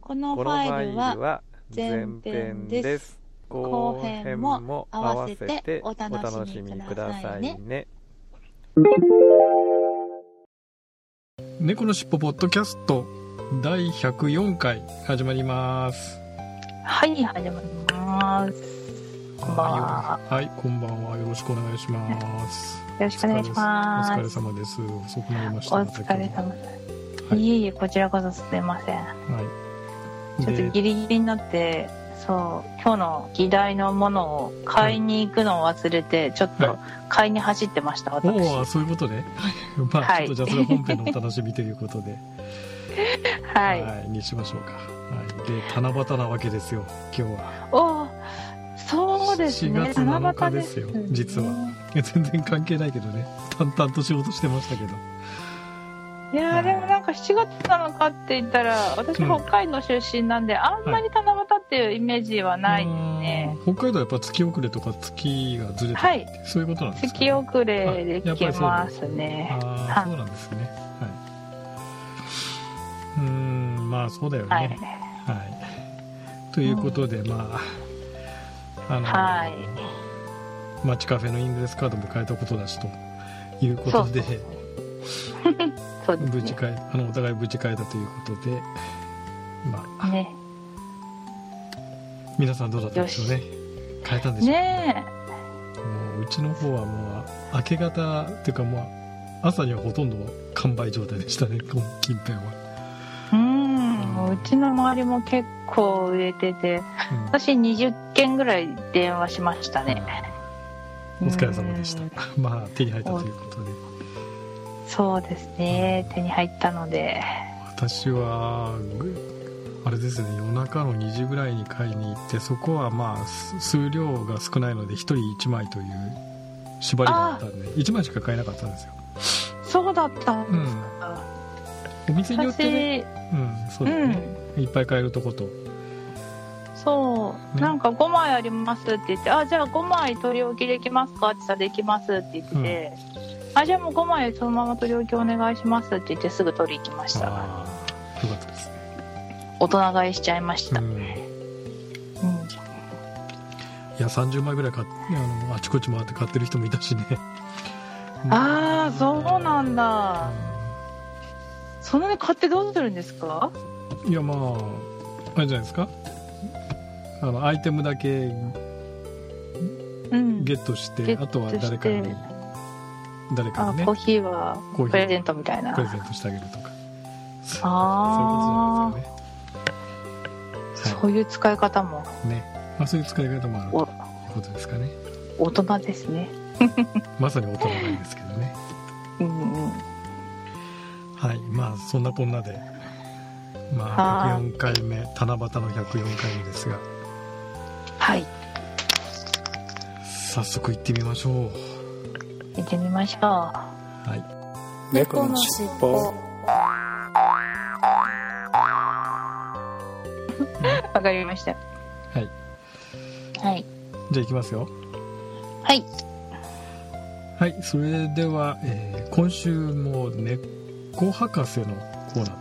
このファイルは前前編編です。後後編編もも合合わわせておお楽楽ししみくだださいねさいね。猫のしっぽポッドキャスト第104回始まりますはい、始まります。こんばんは。はいこんばんはよろしくお願いしますよろしくお願いします。お疲れ様です遅くなりましたお疲れ様です。はい。いえいえ、こちらこそすみません。はい。ちょっとでギリギリになって、そう、今日の議題のものを買いに行くのを忘れて、ちょっはと買いに走ってました、お私。おそういうことね。まあ、はい。ちょっとじゃあそれは本編のお楽しみということで。はい。にしましょうか、はい、で七夕なわけですよ今日は。おーそうですね。4月7日ですよ七夕実は。全然関係ないけどね。淡々と仕事してましたけどいやーでもなんか7月7日って言ったら、私うん。北海道出身なんで、あんまり七夕っていうイメージはないね。あー北海道はやっぱ月遅れとか月がずれてるはい。そういうことなんですか、ね、月遅れで来あやっぱりそうますね。あそうなんですね。はい。うーんまあそうだよね。はい。はい、ということで、まああの、はい。街カフェのイングレスカードも変えたことだしということでそう です無事ね。変えあのお互い無事変えたということでまあ。ね。皆さんどうだったんでしょうね。変えたんでしょうねもううちの方はもう明け方っていうかもう朝にはほとんど完売状態でしたねこの 近辺は、え。うん。うちの周りも結構売れてて、うん。私20件ぐらい電話しましたね。お疲れ様でした。うん。まあ手に入ったということでそうですね。手に入ったので。私はぐあれですね夜中の2時ぐらいに買いに行ってそこはまあす数量が少ないので1人1枚という縛りがあったんで1枚しか買えなかったんですよ。そうだったんうん。お店によってね私、うんそううんだよね、。いっぱい買えるとこと。そう、ね。なんか5枚ありますって言って、あ、じゃあ5枚取り置きできますかって言ったらできますって言ってて、あ、じゃあもう5枚そのまま取り置きお願いしますって言ってすぐ取り行きました。よかったですね大人買いしちゃいました。うん。うんいや30枚ぐらい買っあのあちこち回って買ってる人もいたしね ああ、そうなんうだ。そんなに買ってどうするんですか？んいやまああれじゃないですかあのアイテムだけうん。ゲットして、ゲットあとは誰かにして誰かにね。あコーヒーはプレゼントみたいな。プ。レゼントしてあげるとか。そうあそういうことじゃないですかね。そういう使い方も。ね、まあ、そういう使い方もあるとお。いうことですかね。大人ですね。まさに大人なんですけどね。うんうん。はい。まあそんなこんなで。まあは104回目。七夕の104回目ですが。はい。早速行ってみましょう行ってみましょう。はい猫のしっぽ。わかりました。はいはい。じゃあ行きますよはい。はいそれでは、えー今週も猫博士のコーナー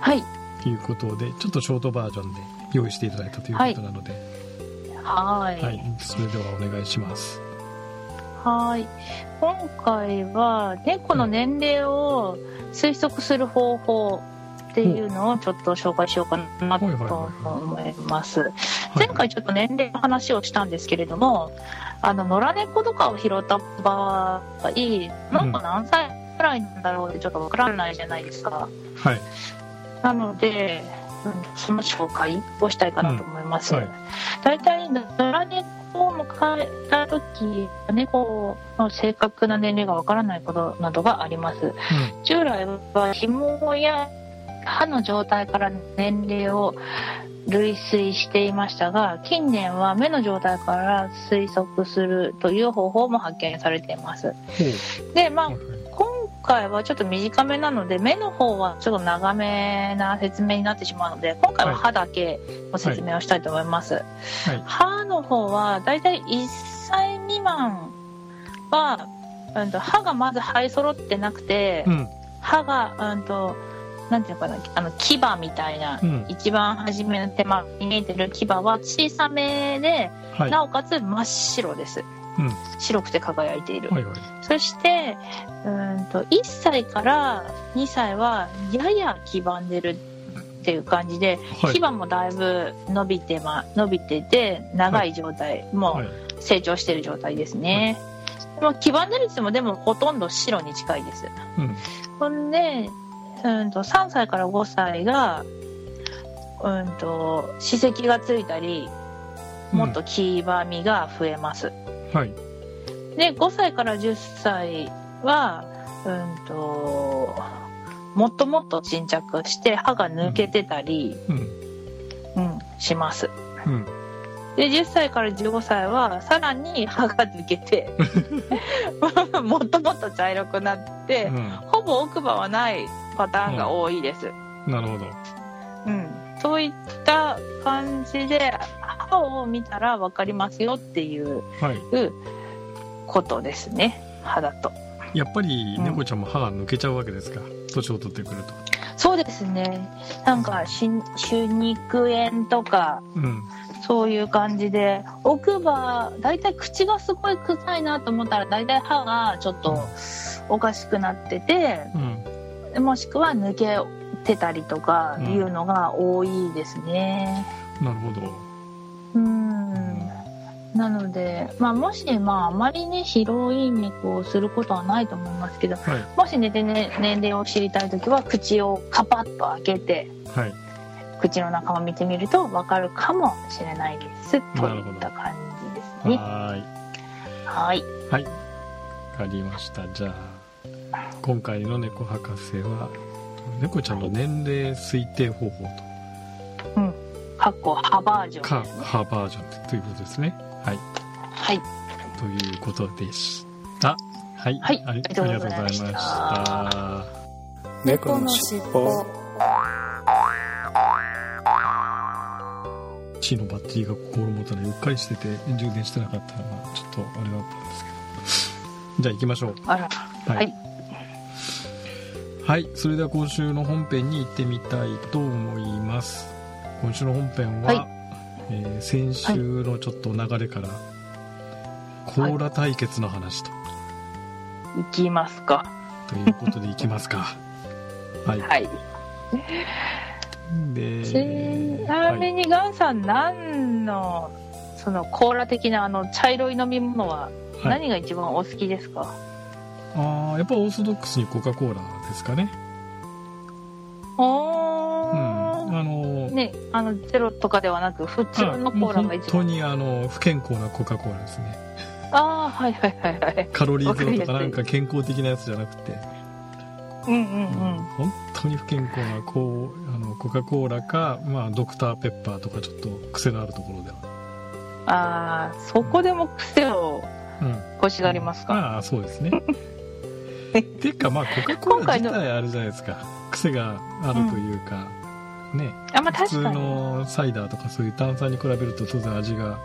はい。ということでちょっとショートバージョンで用意していただいたということなので、はーい。はい、それではお願いします。はーい。今回は、猫の年齢を推測する方法っていうのをちょっと紹介しようかなと思います。はい前回ちょっと年齢の話をしたんですけれども、あの、野良猫とかを拾った場合、なんか何歳くらいなんだろうってちょっとわからないじゃないですか。はい。なので、うんその紹介をしたいかなと思います。うんはい大体、野良猫を迎えた時、猫の正確な年齢がわからないことなどがあります。従来は紐や歯の状態から年齢を類推していましたが近年は目の状態から推測するという方法も発見されています。でまあ回はちょっと短めなので目の方はちょっと長めな説明になってしまうので今回は歯だけの説明をしたいと思います、はい。歯の方はだいたい1歳未満は、うん、と歯がまず生え揃ってなくて、うん。歯が、うんと、なんていうのかな、あの、牙みたいな、うん。一番初めの手間に見えてる牙は小さめで、はい。なおかつ真っ白です。うん。白くて輝いている。はいはい。そして、うんと、1歳から2歳は、やや黄ばんでるっていう感じで、はい。牙もだいぶ伸びてま、伸びてて、長い状態、もはい。う成長してる状態ですね。まあ、黄ばんでるって言っても、でもほとんど白に近いです。うん。ほんで、うんと、3歳から5歳が、うんと、歯石がついたり、もっと黄ばみが増えます。はいで、5歳から10歳は、うんと、もっともっと沈着して歯が抜けてたり、うんうん、します。うんで、10歳から15歳は、さらに歯が抜けて、もっともっと茶色くなって、うほぼ奥歯はないパターンが多いです。んなるほどうん。そういった感じで、歯を見たら分かりますよっていうはいことですね。歯だと。やっぱり猫ちゃんも歯が抜けちゃうわけですか？年を取ってくるとそうですね。なんか、し歯肉炎とか、うんそういう感じで、奥歯、だいたい口がすごい臭いなと思ったら、だいたい歯がちょっとおかしくなってて、うんもしくは抜けてたりとかいうのが多いですね。なるほどうん。なので、まあ、もし、まあ、あまりね、広い猫をすることはないと思いますけど、はいもしね、でね年齢を知りたいときは、口をカパッと開けて、はい口の中を見てみると分かるかもしれないです。といった感じですね。はーいはい。はいわかりましたじゃあ今回の猫博士は猫ちゃんの年齢推定方法かっこ歯バージョンですね。歯バージョンということですね。はい。はい。ということでした。はい、はい。ありがとうございました。猫のしっぽ地のバッテリーが心もたないうっかりしてて充電してなかったのがちょっとあれだったんですけど。じゃあ行きましょう。あら。はい。はい。はい、それでは今週の本編に行ってみたいと思います今週の本編は、はい。えー先週のちょっと流れから、コーラ対決の話と,、いきますか。ということでいきますか。はい、はい。でちなみにガンさん、何の、そのコーラ的なあの茶色い飲み物ははい。何が一番お好きですか、あーやっぱオーソドックスにコカ・コーラですかね。あのね、あのゼロとかではなく普通のコーラが一番。本当にあの不健康なコカ・コーラですね。ああはいはいはいはい。カロリーゼロとかなんか健康的なやつじゃなくて。うんうんうん。本当に不健康なこうあのコカ・コーラか、まあ、ドクターペッパーとかちょっと癖のあるところでは、ああそこでも癖をうん、欲しがりますか、ああそうですね。ていうかまあコカ・コーラ自体あるじゃないですか。癖があるというか、ねあまあ普通確かに。のサイダーとかそういう炭酸に比べると当然味が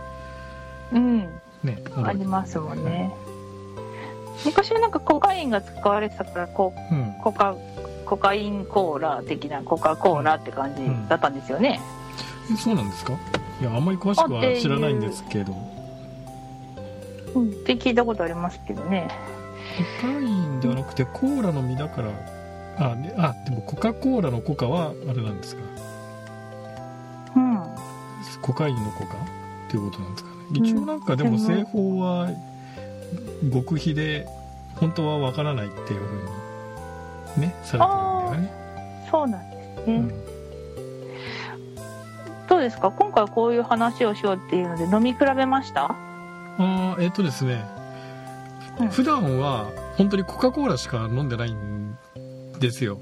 うん。ねありますもんね。昔はなんかコカインが使われてたからこううん。コカコカインコーラ的なコカ・コーラって感じだったんですよね、えそうなんですか？いやあんまり詳しくは知らないんですけど。うん、って聞いたことありますけどね。コカインではなくてコーラの実だからあであでもコカ・コーラのコカはあれなんですか？うん。コカインのコカ？っていうことなんですかね。一応なんかでもうん製法は極秘で本当はわからないっていうふうにねされてるんだよね、そうなんですね、うん、どうですか？今回こういう話をしようっていうので飲み比べました？あーえっ、とですね、うん。普段は本当にコカ・コーラしか飲んでないんですよ。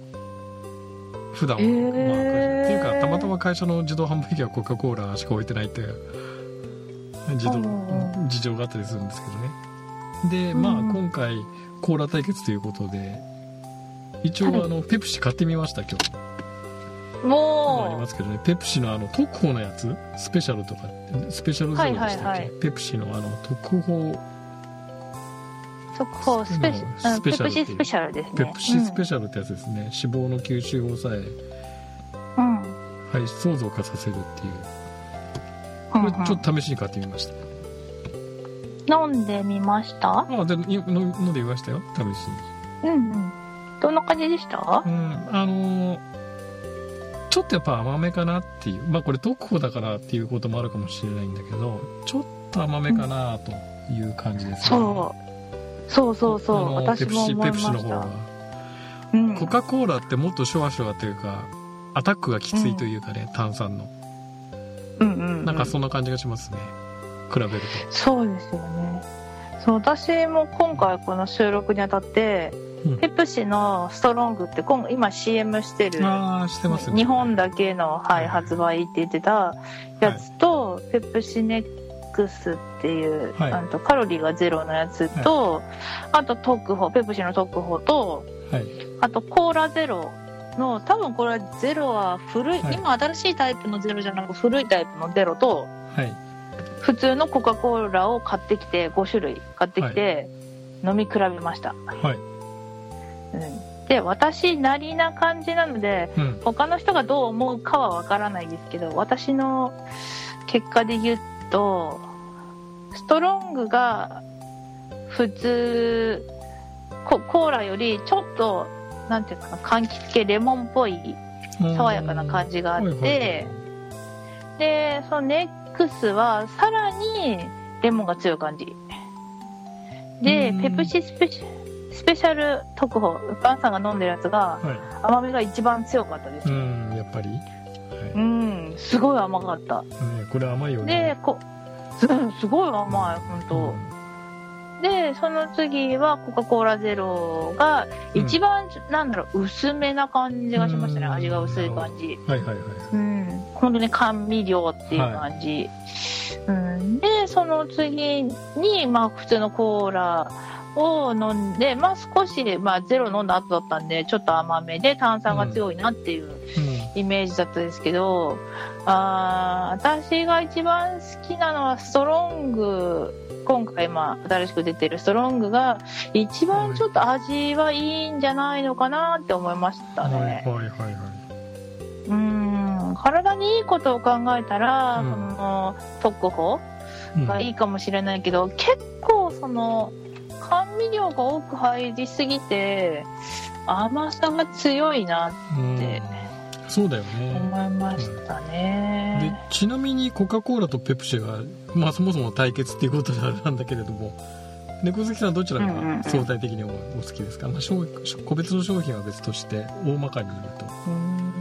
普段は、へー。まあ、っていうかたまたま会社の自動販売機はコカ・コーラしか置いてないっていう自動うん事情があったりするんですけどね。でまあうん今回コーラ対決ということで一応あはい。のペプシ買ってみました今日。ありもますけどね。ペプシのあの特報のやつ？スペシャルとかスペシャルゼロでしたっけ、はいはいはい。ペプシのあの特報う速報スペシャルっていう。プシスペシャルですね。ペプシスペシャルってやつですね、脂肪の吸収を抑えうんはい想像化させるっていう。うんこれちょっと試しに買ってみました、飲んでみました？あでい飲んでみましたよ。試しに。うんうん。どんな感じでした？うん。あのーちょっとやっぱ甘めかなっていう。まあこれ特報だからっていうこともあるかもしれないんだけどちょっと甘めかなという感じですね、そう。そうそうそう。あの私も思いまペプシペプシしたの方は。うん。コカ・コーラってもっとシュワシュワというかアタックがきついというかね、炭酸の。うんうんうん。なんかそんな感じがしますね。比べるそうですよね。そう私も今回この収録にあたって、うん。ペプシのストロングって今今 CM してるとああしてますね。日本だけの、はい、発売って言ってたやつと、ペプシネックスっていう、はい。あとカロリーがゼロのやつと、あと特報ペプシの特報とはい。あとコーラゼロの多分これはゼロは古い、はい。今新しいタイプのゼロじゃなく古いタイプのゼロとはい。普通のコカ・コーラを買ってきて5種類買ってきて飲み比べました、はい。うん、で私なりな感じなのでうん。他の人がどう思うかはわからないですけど私の結果で言うとストロングが普通ココーラよりちょっとなんていうかな柑橘系レモンっぽい爽やかな感じがあってでそのネックスはさらにレモンが強い感じ。でうん。ペプシスペシスペシャル特報バンさんが飲んでるやつがは甘みが一番強かったです。いうんやっぱり、はうんすごい甘かった。これ甘いよでねこすすごい甘い本当、でその次はコカ・コーラゼロが一番、なんだろう薄めな感じがしましたね、うん。味が薄い感じ。はいはいはいうん。本当に甘味料っていう感じ、うん、でその次にまあ普通のコーラを飲んでまあ少し、まあ、ゼロ飲んだ後だったんでちょっと甘めで炭酸が強いなっていううんイメージだったんですけど、あー私が一番好きなのはストロング。今回まあ新しく出てるストロングが一番ちょっと味はいいんじゃないのかなって思いましたね。はいはいはいはうん体にいいことを考えたら、うんその特報いうん。がいいかもしれないけど、結構その甘味料が多く入りすぎて甘さが強いなうん。てそうだよとね。思いましたでね。ちなみにコカ・コーラとペプシが、まあ、そもそも対決っていうことなんだけれども。猫好きさんどちらうんうんうん。が相対的にお好きですか、まあ、商個別の商品は別として大まかに言うと。うん。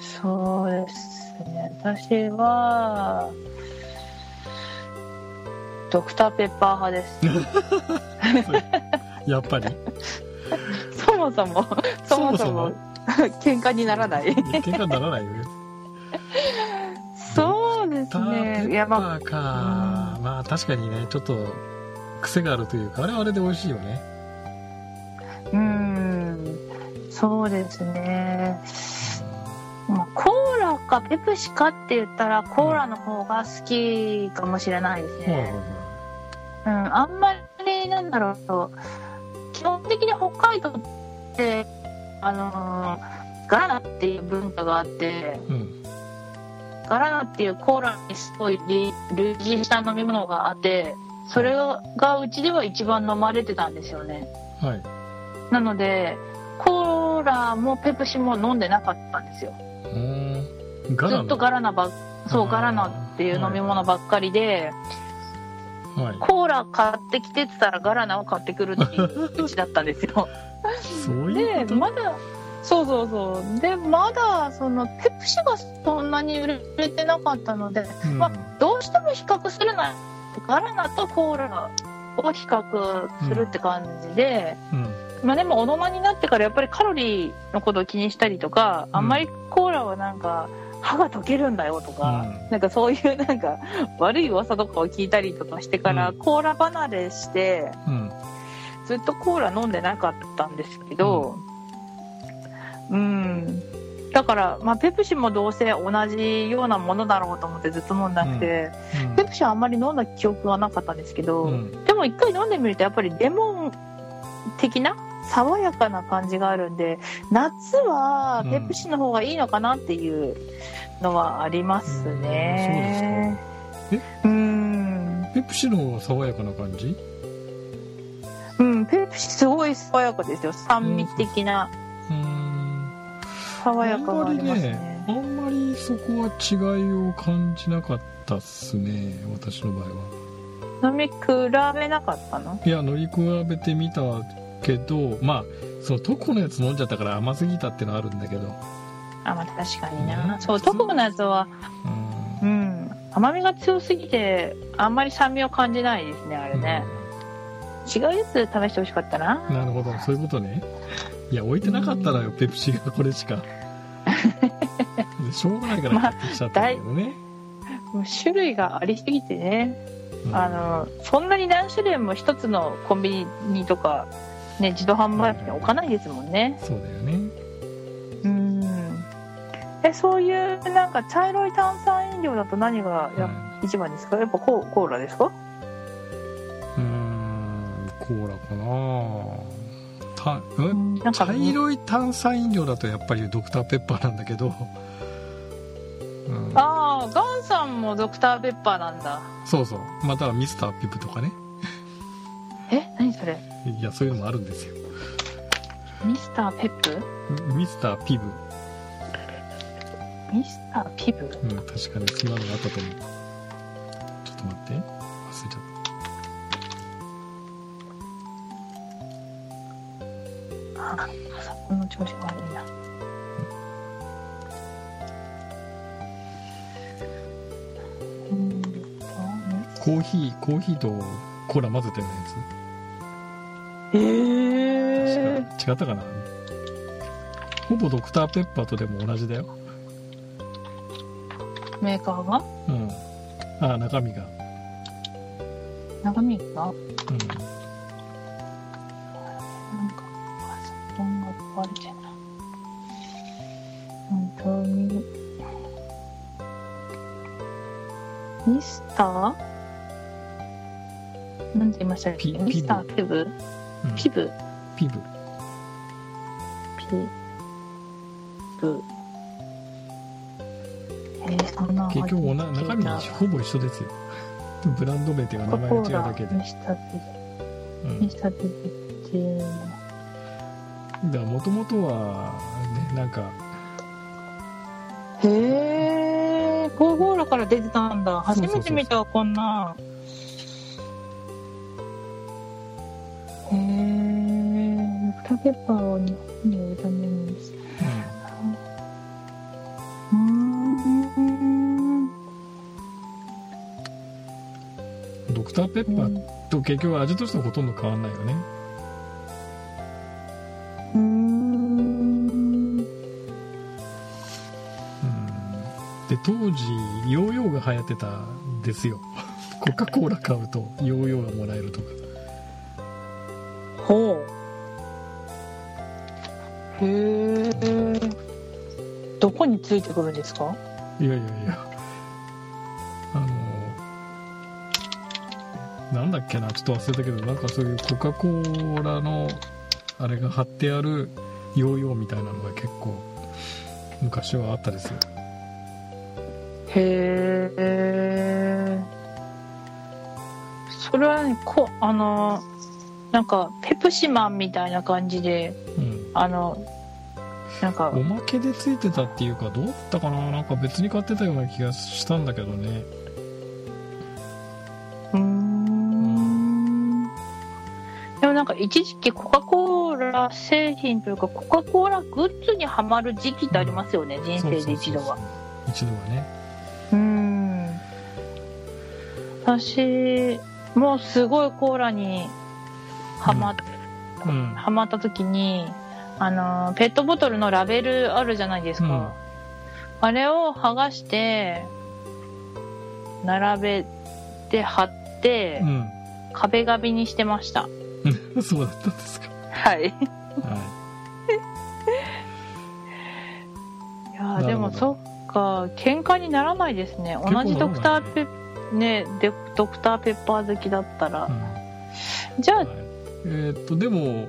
そうですね。私はドクターペッパー派です。やっぱり？そもそも？そもそも 喧嘩にならない。喧嘩にならないよね。そうですね。いやッパまあーか、まあ。確かにねちょっと癖があるというかあれはあれで美味しいよね。うん。そうですね。まあコーラかペプシかって言ったらコーラの方が好きかもしれないですはいはいね。うん、あんまりなんだろう。基本的に北海道ってあのーガラナっていう文化があってうんガラナっていうコーラにすごい類類似した飲み物があってそれがうちでは一番飲まれてたんですよね。はい。なのでコーラもペプシも飲んでなかったんですよ。ずっとガラナばっそうガラナっていう飲み物ばっかりで、はい。コーラ買ってきてって言ったらガラナを買ってくるっていううちだったんですよ そういでうこと？まだそうそうそう。でまだそのペプシがそんなに売れてなかったのでうん。まどうしても比較するならガラナとコーラを比較するって感じで、うん。まあでも大人になってからやっぱりカロリーのことを気にしたりとか、あんまりコーラはなんか歯が溶けるんだよとか、うん。なんかそういうなんか悪い噂とかを聞いたりとかしてから、うん。コーラ離れしてうんずっとコーラ飲んでなかったんですけどうん。だから、まあ、ペプシもどうせ同じようなものだろうと思ってずっと飲んでなくて、ペプシはあんまり飲んだ記憶はなかったんですけど、うん。でも一回飲んでみるとやっぱりレモン的な爽やかな感じがあるんで夏はペプシの方がいいのかなっていうのはありますね。うん。ペプシの方が爽やかな感じ？うんペプシすごい爽やかですよ。酸味的な。うん。爽やかがありますね。あんまりそこは違いを感じなかったっすね私の場合は。飲み比べなかったの？いや乗り比べてみたけどまあそのトコのやつ飲んじゃったから甘すぎたってのはあるんだけど。あまあ確かにな、うん。そうトコのやつはうん。うん。甘みが強すぎてあんまり酸味を感じないですねあれね、違うやつ試してほしかったな。なるほど。そういうことね。いや置いてなかったのよ、ペプシがこれしか。でしょうがないから 買ってきちゃったけどね、もう種類がありすぎてね、うん。あのそんなに何種類も一つのコンビニとか、ね、自動販売機に置かないですもんね。そうだよね。うん。えそういうなんか茶色い炭酸飲料だと何がやうん。一番ですか？やっぱコーラですか？コーラかな。たうんなんか茶色い炭酸飲料だとやっぱりドクターペッパーなんだけど、うん、ああガンさんもドクターペッパーなんだ。そうそう。またはミスターピブとかね。え？何それ？いやそういうのもあるんですよ。ミスターペップ？ミミスターピブ、ミスターピブ？うん、確かにそんなのがあったと思う。ちょっと待ってパソコンの調子が悪いな。コーヒーコーヒーとコーラ混ぜたようなやえつー、確か違ったかな？ほぼドクターペッパーとでも同じだよ。メーカーが？うん。あ中身が。中身が？うんンが壊れてるな。本当に。ミスター？なんて言いましたっけ？ピミスターピブ？うん。ピブ？ピブ。ピブ。えー、そんな結局おな中身はほぼ一緒ですよ。ブランド名っていうか名前が違うだけで、ミスターピうん。ブミスターピブっていうのだからもともとはねなんかへえ、コーゴーラから出てたんだ。初めて見たわ、こんな。へえ、ドクターペッパーを日本に売るためにです。うーん。ドクターペッパーと結局味としてはほとんど変わんないよね当時ヨーヨーが流行ってたんですよ。コカ・コーラ買うとヨーヨーがもらえるとか。ほう。へえ。どこについてくるんですか？いやいやいや。あのなんだっけなちょっと忘れたけどなんかそういうコカ・コーラのあれが貼ってあるヨーヨーみたいなのが結構昔はあったですよへえ。それはね、こ、あの、なんか、ペプシマンみたいな感じで、うんあの、なんかお、まけでついてたっていうかどうだったかな？なんか別に買ってたような気がしたんだけどねうーん。でもなんか、一時期コカ・コーラ製品というか、コカ・コーラグッズにはまる時期ってありますよね、人生で一度は。そうそうそうそう一度はね私、もうすごいコーラにハマっうん。ハマった時にあのペットボトルのラベルあるじゃないですか、あれを剥がして並べて貼って、うん。壁紙にしてました。う んそうだったんですか。はい。い。はやなるほどでもそっか喧嘩にならないですね。同じドクターペねでドクターペッパー好きだったら、い、うん。じゃあはい。えーっとでも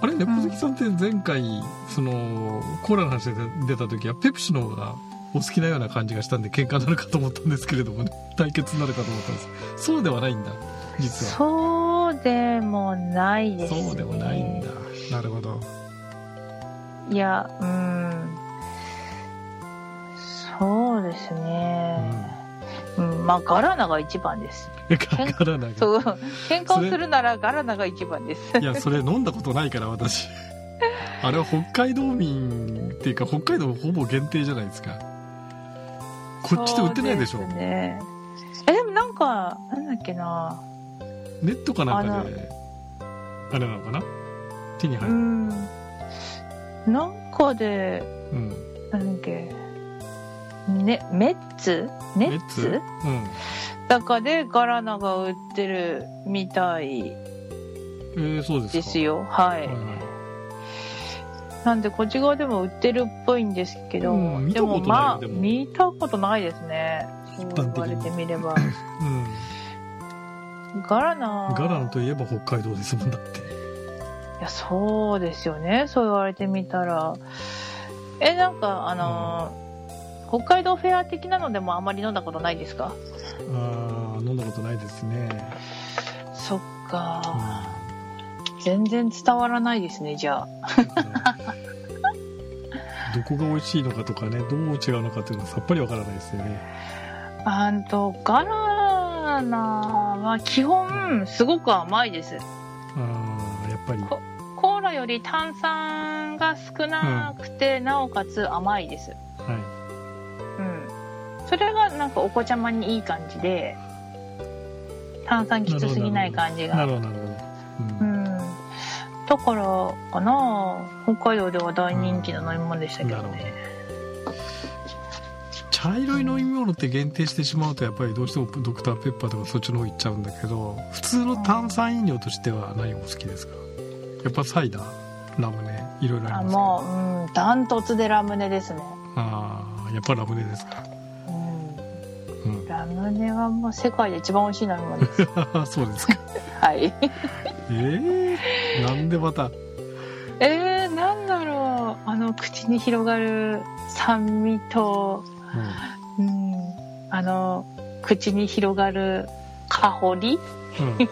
あれ猫好きさんって前回、そのコーラの話で出た時はペプシの方がお好きなような感じがしたんで喧嘩になるかと思ったんですけれども、ね、対決になるかと思ったんです。そうではないんだ実は。そうでもないですね。そうでもないんだ。なるほど。いやうん。そうですね。うん、まあガラナが一番です。えかからないそう。喧嘩をするならガラナが一番です。いやそれ飲んだことないから私。あれは北海道民っていうか北海道ほぼ限定じゃないですか。こっちで売ってないでしょ。そうすね。えでもなんかなんだっけな。ネットかなんかであれなのかな？手に入うるん。なんかでうん。なんだっけねメッツ？ネッツ？うん。だかでガラナが売ってるみたいえー、そうですか。ですよ。はい、はいはい。なんでこっち側でも売ってるっぽいんですけど、うんでもまあ見たことないですね。そう言われてみれば。うん。ガラナ。ガラナといえば北海道ですもんだって。いやそうですよね。そう言われてみたら。えなんかあのー北海道フェア的なのでもあまり飲んだことないですか？ああ飲んだことないですね、そっうか、全然伝わらないですねじゃあ。どこが美味しいのかとかねどう違うのかっていうのはさっぱりわからないですよね。あんとガラナは基本すごく甘いです。ああやっぱり。こコーラより炭酸が少なくて、なおかつ甘いです。はい。うんそれがなんかお子ちゃまにいい感じで炭酸きつすぎない感じが。なるほどなるほど、ううん。ん。だからかな。北海道では大人気の飲み物でしたけどなるね、茶色い飲み物って限定してしまうとやっぱりどうしてもドクターペッパーとかそっちの方行っちゃうんだけど普通の炭酸飲料としては何がお好きですか？やっぱサイダー？ラムネ？いろいろあありますけど。もううん。ダントツでラムネですね。ああやっぱラムネですか？うんうんラムネはもう世界で一番美味しい飲み物です。そうですか。はい。えー、なんでまた？えー、なんだろう。あの口に広がる酸味とうん。あの口に広がる香り？うん、うん、で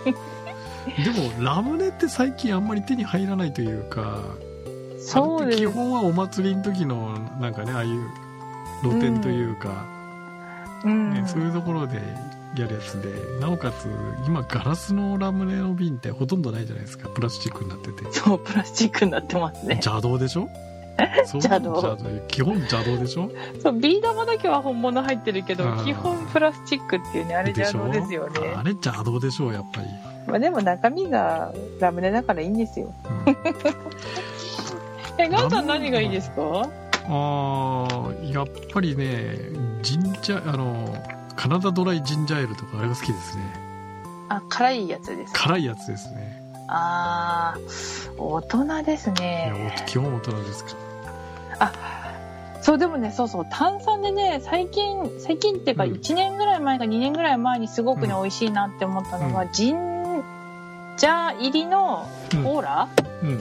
もラムネって最近あんまり手に入らないというかそうです。基本はお祭りの時のなんかねああいう露店というか、うんね、そういうところでやるやつでなおかつ今ガラスのラムネの瓶ってほとんどないじゃないですか。プラスチックになってて。そうプラスチックになってますね。邪道でしょ？邪道。基本邪道でしょ？そうビー玉だけは本物入ってるけど基本プラスチックっていうねあれ邪道ですよね。あれ邪道でしょうやっぱり、まあ、でも中身がラムネだからいいんですよ。うん。えガンさん何がいいですか？あーやっぱりねジンジャあのカナダドライジンジャーエールとかあれが好きですね。あ辛いやつです辛いやつですね。あー大人ですね。お基本大人ですか？そうでもねそうそう炭酸でね最近最近っていうかうん。1年ぐらい前か2年ぐらい前にすごくね、うん。美味しいなって思ったのが、うジンジャー入りのうん。コーラうん。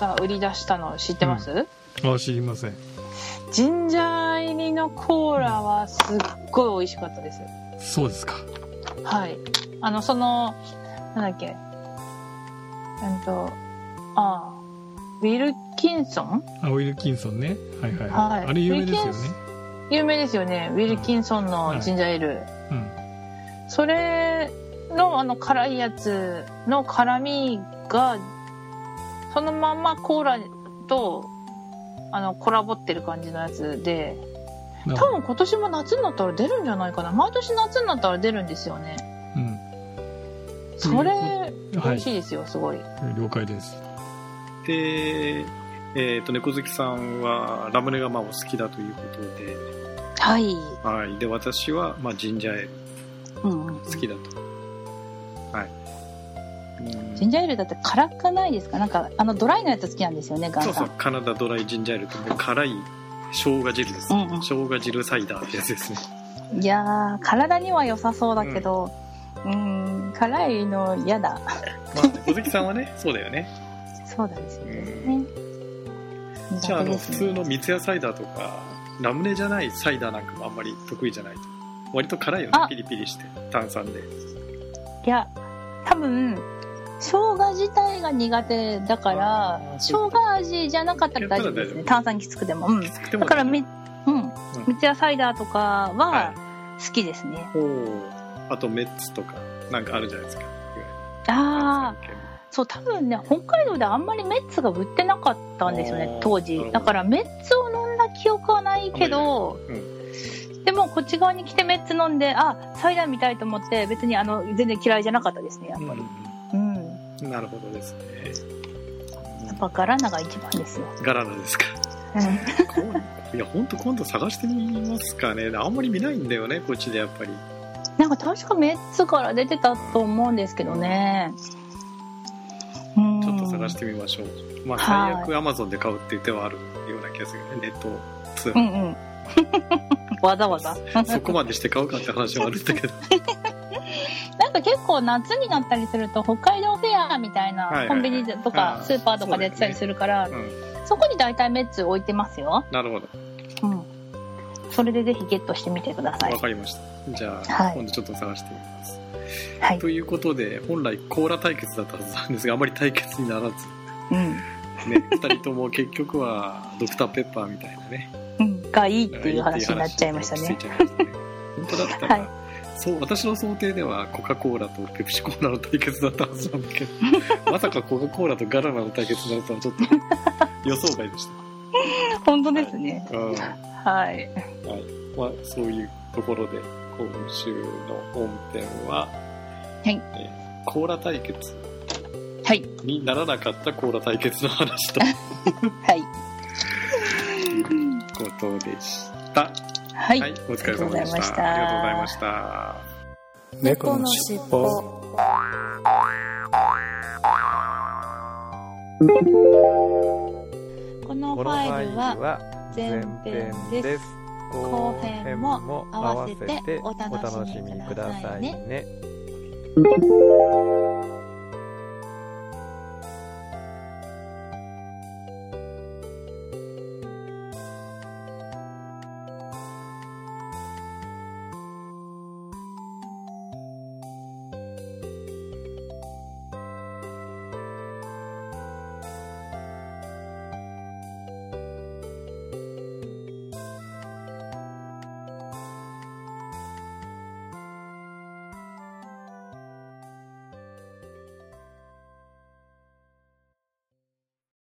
が売り出したの知ってます、あ知りません。ジンジャー入りのコーラはすっごい美味しかったです。そうですか。はい。あのそのなんだっけ。うんとああウィルキンソン？あウィルキンソンね。はいはい、はい。あれ有名ですよね。有名ですよね。ウィルキンソンのジンジャーエール、うん。それのあの辛いやつの辛みがそのまんまコーラとあのコラボってる感じのやつでな多分今年も夏になったら出るんじゃないかな毎年夏になったら出るんですよねうんそれ美味しいですよ、すごい。了解ですで、えっ、と、猫好きさんはラムネがまあお好きだということで、はい。はい。で、私は、まあ、ジンジャーエールうんうん。好きだと。はい。うん。ジンジャーエールだって辛くないですか？なんか、あの、ドライのやつ好きなんですよね、ガンさ。そうそうんカナダドライジンジャーエールってもう辛い生姜汁です、うんうん。生姜汁サイダーってやつですね。いやー、体には良さそうだけど、うーん、辛いの嫌だ。まあ小関さんはね そうだよね。そうなんですようね。じゃああの普通の三ツ矢サイダーとかラムネじゃないサイダーなんかもあんまり得意じゃないと。割と辛いよねあ。ピリピリして炭酸で。いや、多分、生姜自体が苦手だから生姜味じゃなかったら大丈夫ですね。炭酸きつくても。うん。だからみ、うん。うん三ツ矢サイダーとかはは好きですね。おーあとメッツとかなんかあるじゃないですかああ、そう、多分ね、北海道であんまりメッツが売ってなかったんですよね当時だからメッツを飲んだ記憶はないけど、うでもこっち側に来てメッツ飲んで、あ、サイダー見たいと思って、別にあの、全然嫌いじゃなかったですね、やっぱり。うん。なるほどですねっぱガラナが一番ですよ。ガラナですかうん。いや本当今度探してみますかねあんまり見ないんだよねこっちでやっぱりなんか確かメッツから出てたと思うんですけどね。うん。ちょっと探してみましょう、まあはい最悪アマゾンで買うっていう手はあるような気がするねネット通販、うんうん。わざわざ。そこまでして買うかって話はあるんだけど なんか結構夏になったりすると北海道フェアみたいなコンビニとあかースーパーとかでやってたりするから、うんそこに大体メッツ置いてますよ。なるほどうん。それでぜひゲットしてみてくださいわ。かりましたじゃあ、はい今度ちょっと探してみますはい。ということで本来コーラ対決だったはずなんですがあまり対決にならずうん。ね2人とも結局はドクターペッパーみたいなねうん。がいいっていう話になっちゃいましたねつい。ちゃいましたね本当だったら、はいそう私の想定ではコカ・コーラとペプシコーラの対決だったはずなんだけど まさかコカ・コーラとガラナの対決になるとはちょっと予想外でし本当ですね。た、うんはい。まあ、そういうところで今週の本編は、はいえーコーラ対決はい。にならなかったコーラ対決の話とはい。いうことでした。はい。はい、お疲れ様でした。ありがとうございましたありがとうございました。猫のしっぽこのファイルはは前前編です。後編も合わせてお楽しみくださいね。